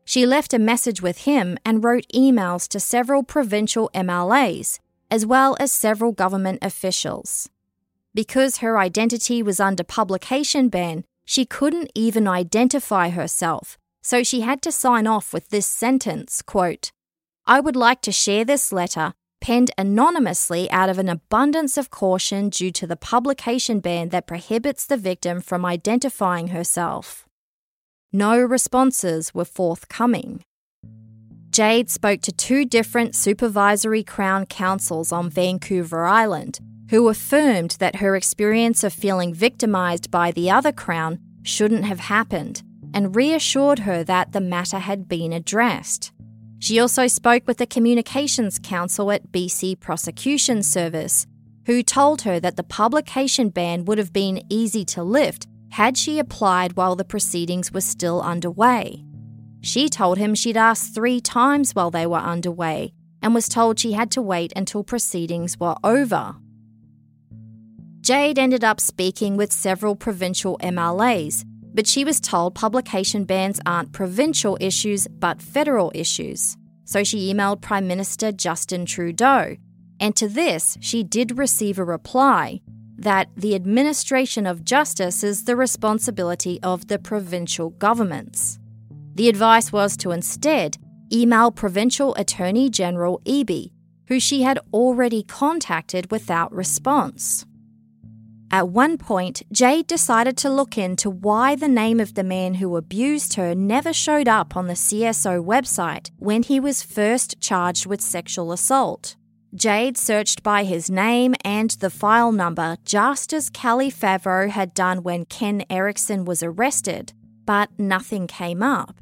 She left a message with him and wrote emails to several provincial MLAs, as well as several government officials. Because her identity was under publication ban, she couldn't even identify herself, so she had to sign off with this sentence quote, I would like to share this letter, penned anonymously out of an abundance of caution due to the publication ban that prohibits the victim from identifying herself. No responses were forthcoming. Jade spoke to two different supervisory Crown counsels on Vancouver Island, who affirmed that her experience of feeling victimised by the other Crown shouldn't have happened and reassured her that the matter had been addressed. She also spoke with the Communications Counsel at BC Prosecution Service, who told her that the publication ban would have been easy to lift had she applied while the proceedings were still underway. She told him she'd asked three times while they were underway and was told she had to wait until proceedings were over. Jade ended up speaking with several provincial MLAs, but she was told publication bans aren't provincial issues but federal issues. So she emailed Prime Minister Justin Trudeau, and to this she did receive a reply that the administration of justice is the responsibility of the provincial governments. The advice was to instead email Provincial Attorney General Eby, who she had already contacted without response. At one point, Jade decided to look into why the name of the man who abused her never showed up on the CSO website when he was first charged with sexual assault. Jade searched by his name and the file number just as Kelly Favro had done when Ken Erickson was arrested, but nothing came up.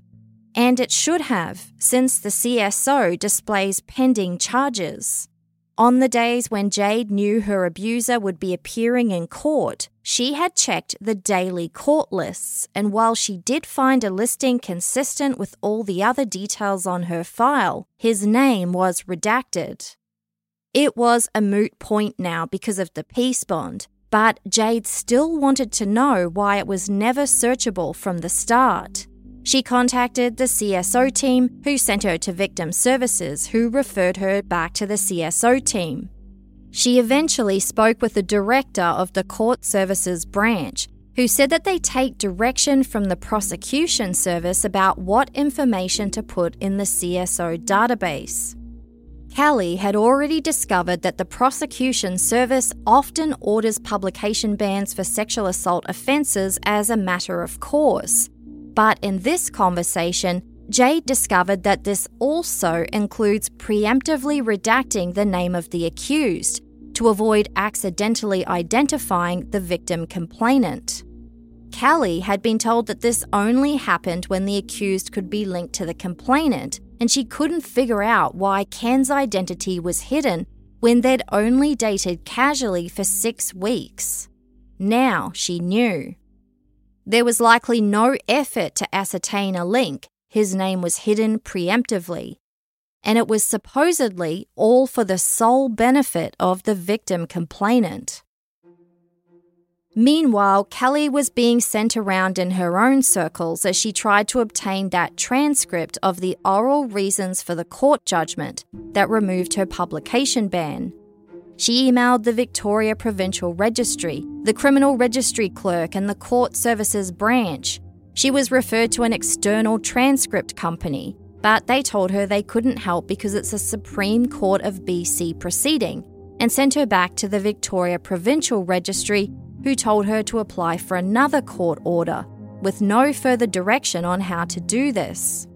And it should have, since the CSO displays pending charges. On the days when Jade knew her abuser would be appearing in court, she had checked the daily court lists, and while she did find a listing consistent with all the other details on her file, his name was redacted. It was a moot point now because of the peace bond, but Jade still wanted to know why it was never searchable from the start. She contacted the CSO team, who sent her to Victim Services, who referred her back to the CSO team. She eventually spoke with the director of the Court Services branch, who said that they take direction from the prosecution service about what information to put in the CSO database. Kelly had already discovered that the prosecution service often orders publication bans for sexual assault offences as a matter of course. But in this conversation, Jade discovered that this also includes preemptively redacting the name of the accused to avoid accidentally identifying the victim complainant. Kelly had been told that this only happened when the accused could be linked to the complainant and she couldn't figure out why Ken's identity was hidden when they'd only dated casually for six weeks. Now she knew. There was likely no effort to ascertain a link, his name was hidden preemptively. And it was supposedly all for the sole benefit of the victim complainant. Meanwhile, Kelly was being sent around in her own circles as she tried to obtain that transcript of the oral reasons for the court judgment that removed her publication ban. She emailed the Victoria Provincial Registry, the Criminal Registry Clerk, and the Court Services Branch. She was referred to an external transcript company, but they told her they couldn't help because it's a Supreme Court of BC proceeding and sent her back to the Victoria Provincial Registry, who told her to apply for another court order, with no further direction on how to do this.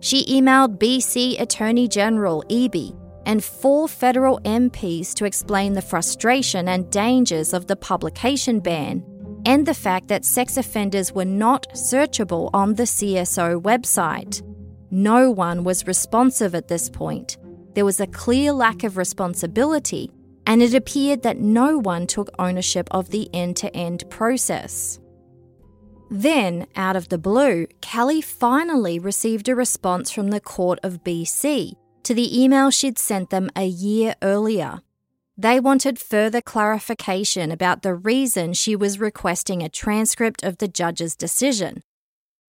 She emailed BC Attorney General Eby and four federal MPs to explain the frustration and dangers of the publication ban and the fact that sex offenders were not searchable on the CSO website. No one was responsive at this point. There was a clear lack of responsibility, and it appeared that no one took ownership of the end to end process. Then, out of the blue, Kelly finally received a response from the Court of BC to the email she'd sent them a year earlier. They wanted further clarification about the reason she was requesting a transcript of the judge's decision.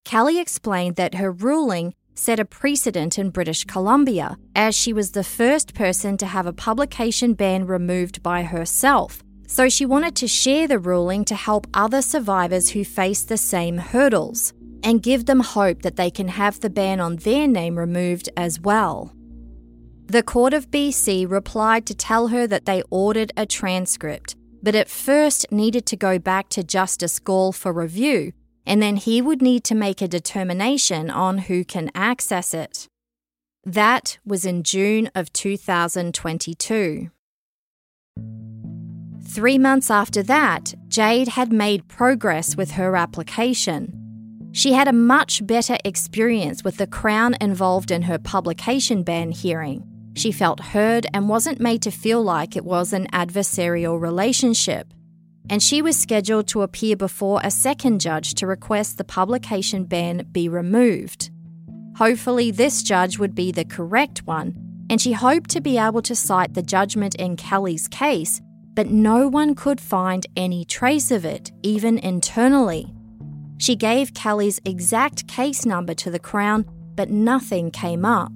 Kelly explained that her ruling set a precedent in British Columbia, as she was the first person to have a publication ban removed by herself, so she wanted to share the ruling to help other survivors who face the same hurdles and give them hope that they can have the ban on their name removed as well. The Court of BC replied to tell her that they ordered a transcript, but at first needed to go back to Justice Gall for review, and then he would need to make a determination on who can access it. That was in June of 2022. Three months after that, Jade had made progress with her application. She had a much better experience with the Crown involved in her publication ban hearing. She felt heard and wasn't made to feel like it was an adversarial relationship. And she was scheduled to appear before a second judge to request the publication ban be removed. Hopefully, this judge would be the correct one, and she hoped to be able to cite the judgment in Kelly's case but no one could find any trace of it, even internally. She gave Kelly's exact case number to the Crown, but nothing came up.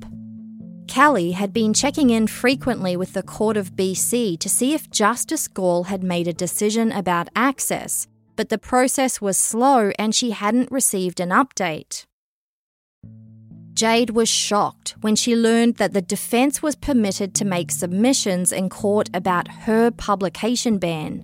Kelly had been checking in frequently with the Court of BC to see if Justice Gall had made a decision about access, but the process was slow and she hadn't received an update. Jade was shocked when she learned that the defense was permitted to make submissions in court about her publication ban.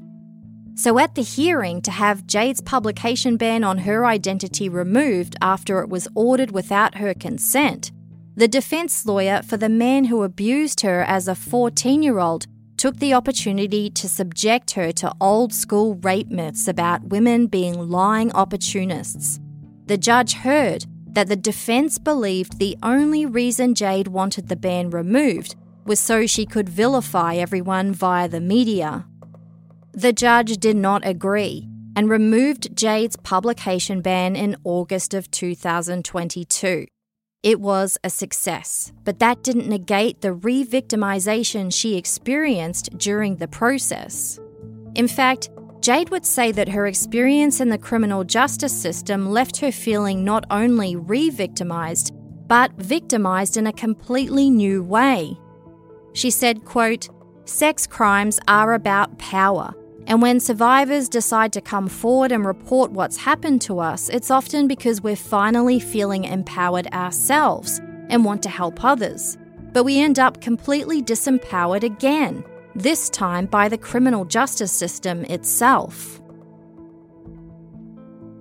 So, at the hearing, to have Jade's publication ban on her identity removed after it was ordered without her consent, the defense lawyer for the man who abused her as a 14 year old took the opportunity to subject her to old school rape myths about women being lying opportunists. The judge heard that the defense believed the only reason Jade wanted the ban removed was so she could vilify everyone via the media. The judge did not agree and removed Jade's publication ban in August of 2022. It was a success, but that didn't negate the re victimization she experienced during the process. In fact, Jade would say that her experience in the criminal justice system left her feeling not only re victimized, but victimized in a completely new way. She said, quote, Sex crimes are about power, and when survivors decide to come forward and report what's happened to us, it's often because we're finally feeling empowered ourselves and want to help others. But we end up completely disempowered again this time by the criminal justice system itself.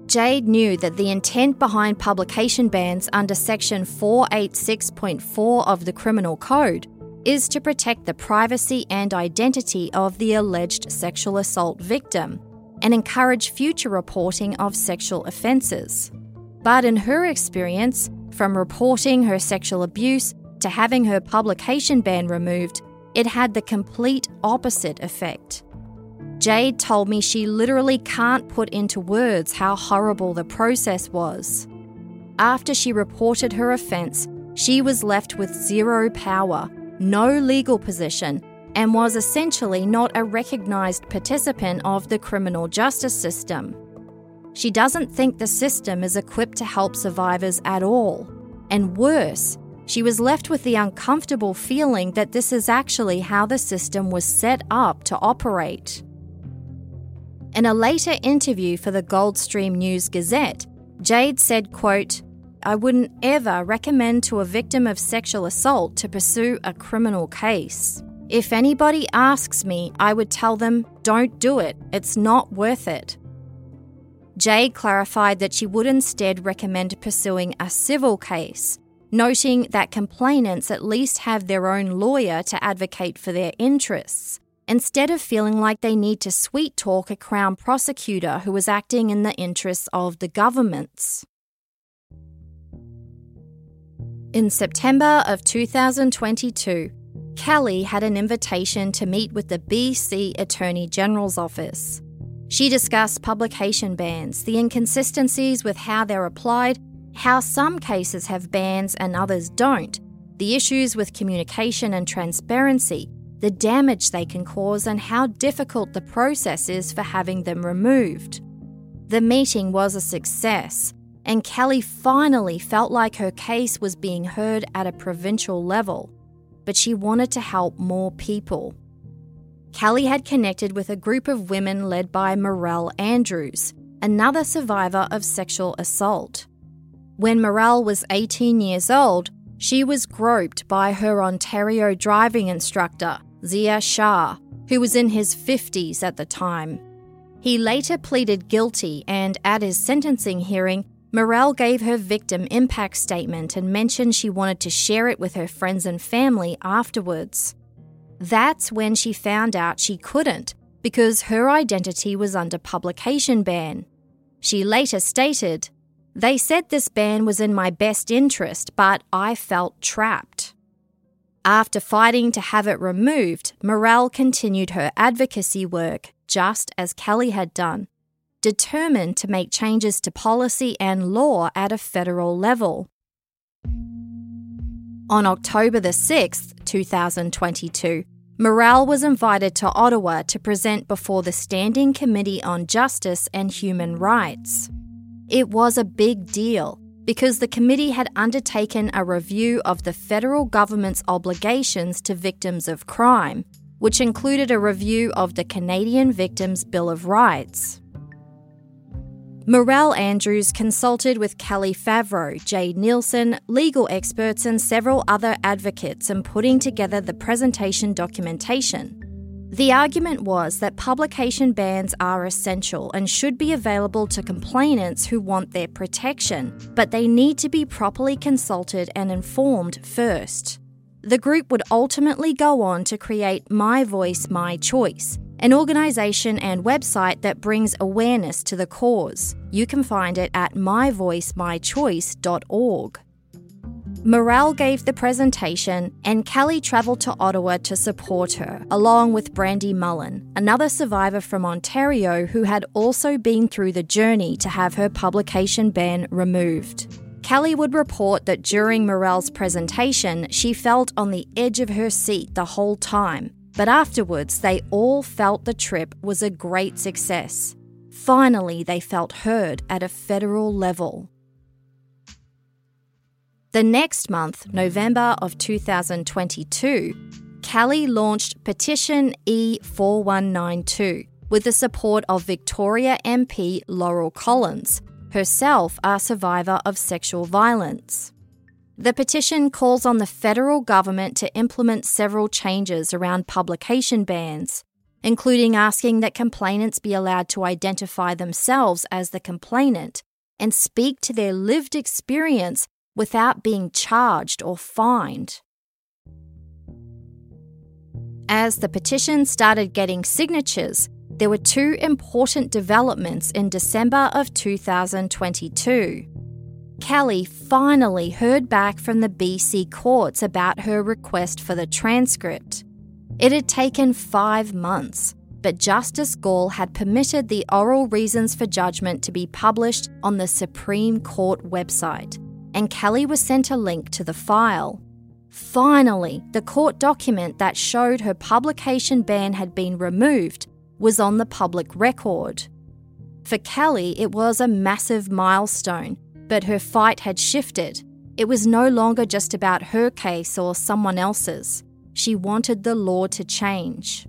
Jade knew that the intent behind publication bans under Section 486.4 of the Criminal Code is to protect the privacy and identity of the alleged sexual assault victim and encourage future reporting of sexual offences. But in her experience, from reporting her sexual abuse to having her publication ban removed, it had the complete opposite effect. Jade told me she literally can't put into words how horrible the process was. After she reported her offence, she was left with zero power, no legal position, and was essentially not a recognised participant of the criminal justice system. She doesn't think the system is equipped to help survivors at all. And worse, she was left with the uncomfortable feeling that this is actually how the system was set up to operate. In a later interview for the Goldstream News Gazette, Jade said, quote, I wouldn't ever recommend to a victim of sexual assault to pursue a criminal case. If anybody asks me, I would tell them, don't do it, it's not worth it. Jade clarified that she would instead recommend pursuing a civil case, noting that complainants at least have their own lawyer to advocate for their interests, instead of feeling like they need to sweet talk a Crown prosecutor who is acting in the interests of the governments. In September of 2022, Kelly had an invitation to meet with the BC Attorney General's office. She discussed publication bans, the inconsistencies with how they're applied, how some cases have bans and others don't, the issues with communication and transparency, the damage they can cause, and how difficult the process is for having them removed. The meeting was a success, and Kelly finally felt like her case was being heard at a provincial level, but she wanted to help more people. Kelly had connected with a group of women led by Morrell Andrews, another survivor of sexual assault. When Morrell was 18 years old, she was groped by her Ontario driving instructor, Zia Shah, who was in his 50s at the time. He later pleaded guilty, and at his sentencing hearing, Morrell gave her victim impact statement and mentioned she wanted to share it with her friends and family afterwards. That's when she found out she couldn't because her identity was under publication ban. She later stated, They said this ban was in my best interest, but I felt trapped. After fighting to have it removed, Morrell continued her advocacy work, just as Kelly had done, determined to make changes to policy and law at a federal level. On October the 6th, 2022, Morrell was invited to Ottawa to present before the Standing Committee on Justice and Human Rights. It was a big deal because the committee had undertaken a review of the federal government's obligations to victims of crime, which included a review of the Canadian Victims' Bill of Rights. Morrell Andrews consulted with Kelly Favro, Jade Neilson, legal experts, and several other advocates in putting together the presentation documentation. The argument was that publication bans are essential and should be available to complainants who want their protection, but they need to be properly consulted and informed first. The group would ultimately go on to create My Voice, My Choice, an organisation and website that brings awareness to the cause. You can find it at myvoicemychoice.org. Morrell gave the presentation, and Kelly travelled to Ottawa to support her, along with Brandy Mullen, another survivor from Ontario who had also been through the journey to have her publication ban removed. Kelly would report that during Morrell's presentation, she felt on the edge of her seat the whole time, but afterwards, they all felt the trip was a great success. Finally, they felt heard at a federal level. The next month, November of 2022, Kelly launched Petition E4192 with the support of Victoria MP Laurel Collins, herself a survivor of sexual violence. The petition calls on the federal government to implement several changes around publication bans, including asking that complainants be allowed to identify themselves as the complainant and speak to their lived experience without being charged or fined. As the petition started getting signatures, there were two important developments in December of 2022. Kelly finally heard back from the BC courts about her request for the transcript. It had taken five months, but Justice Gall had permitted the oral reasons for judgment to be published on the Supreme Court website, and Kelly was sent a link to the file. Finally, the court document that showed her publication ban had been removed was on the public record. For Kelly, it was a massive milestone but her fight had shifted. It was no longer just about her case or someone else's. She wanted the law to change.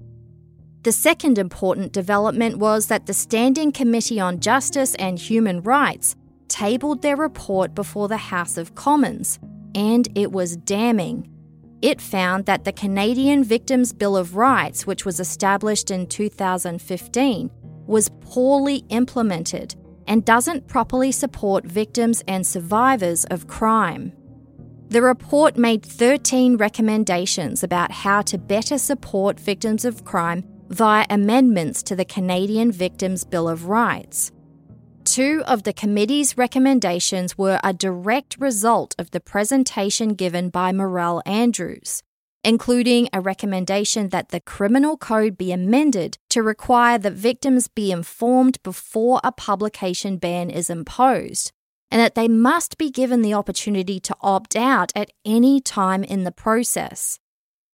The second important development was that the Standing Committee on Justice and Human Rights tabled their report before the House of Commons, and it was damning. It found that the Canadian Victims' Bill of Rights, which was established in 2015, was poorly implemented and doesn't properly support victims and survivors of crime. The report made 13 recommendations about how to better support victims of crime via amendments to the Canadian Victims' Bill of Rights. Two of the committee's recommendations were a direct result of the presentation given by Morrell Andrews, including a recommendation that the criminal code be amended to require that victims be informed before a publication ban is imposed, and that they must be given the opportunity to opt out at any time in the process.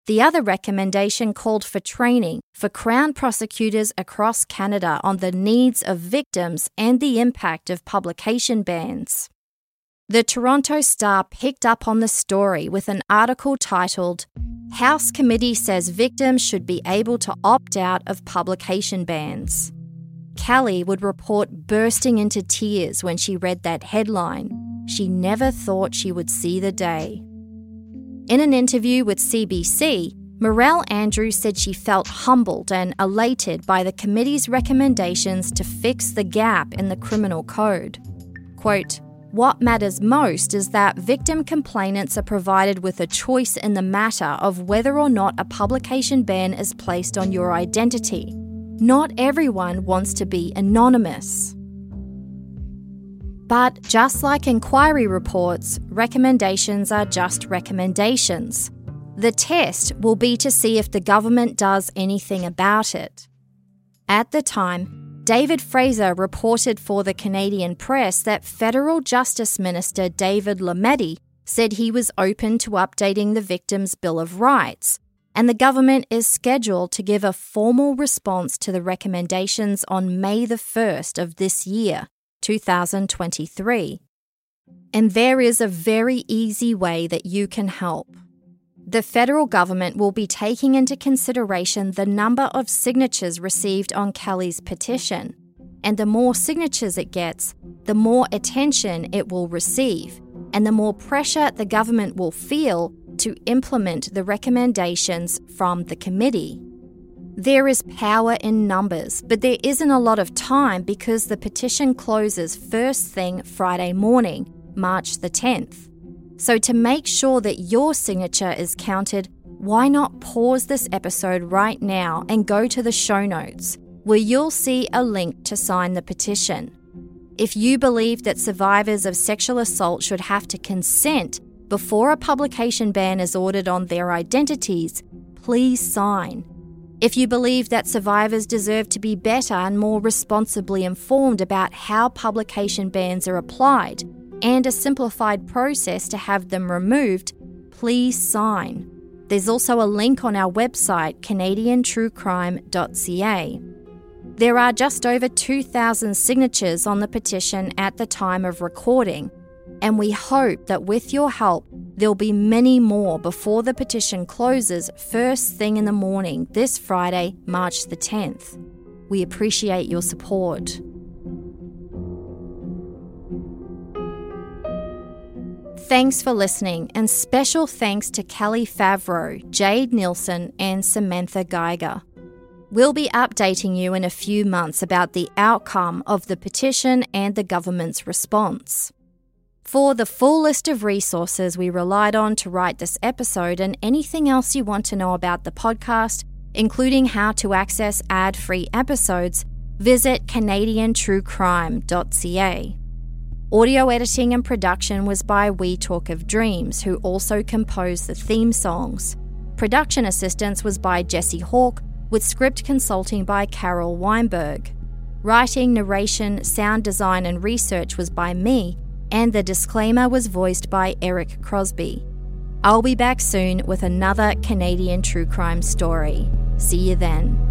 The other recommendation called for training for Crown prosecutors across Canada on the needs of victims and the impact of publication bans. The Toronto Star picked up on the story with an article titled, House Committee Says Victims Should Be Able to Opt Out of Publication Bans. Kelly would report bursting into tears when she read that headline. She never thought she would see the day. In an interview with CBC, Morrell Andrews said she felt humbled and elated by the committee's recommendations to fix the gap in the criminal code. Quote, what matters most is that victim complainants are provided with a choice in the matter of whether or not a publication ban is placed on your identity. Not everyone wants to be anonymous. But just like inquiry reports, recommendations are just recommendations. The test will be to see if the government does anything about it. At the time, David Fraser reported for the Canadian press that Federal Justice Minister David Lametti said he was open to updating the Victims' Bill of Rights, and the government is scheduled to give a formal response to the recommendations on May the 1st of this year, 2023. And there is a very easy way that you can help the federal government will be taking into consideration the number of signatures received on Kelly's petition. And the more signatures it gets, the more attention it will receive, and the more pressure the government will feel to implement the recommendations from the committee. There is power in numbers, but there isn't a lot of time because the petition closes first thing Friday morning, March the 10th. So, to make sure that your signature is counted, why not pause this episode right now and go to the show notes, where you'll see a link to sign the petition. If you believe that survivors of sexual assault should have to consent before a publication ban is ordered on their identities, please sign. If you believe that survivors deserve to be better and more responsibly informed about how publication bans are applied, and a simplified process to have them removed, please sign. There's also a link on our website, canadiantruecrime.ca. There are just over 2,000 signatures on the petition at the time of recording, and we hope that with your help, there'll be many more before the petition closes first thing in the morning this Friday, March the 10th. We appreciate your support. Thanks for listening, and special thanks to Kelly Favro, Jade Neilson, and Samantha Geiger. We'll be updating you in a few months about the outcome of the petition and the government's response. For the full list of resources we relied on to write this episode and anything else you want to know about the podcast, including how to access ad free episodes, visit CanadianTrueCrime.ca. Audio editing and production was by We Talk of Dreams, who also composed the theme songs. Production assistance was by Jesse Hawk, with script consulting by Carol Weinberg. Writing, narration, sound design, and research was by me, and the disclaimer was voiced by Eric Crosby. I'll be back soon with another Canadian true crime story. See you then.